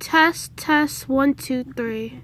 Test, test, one, two, three.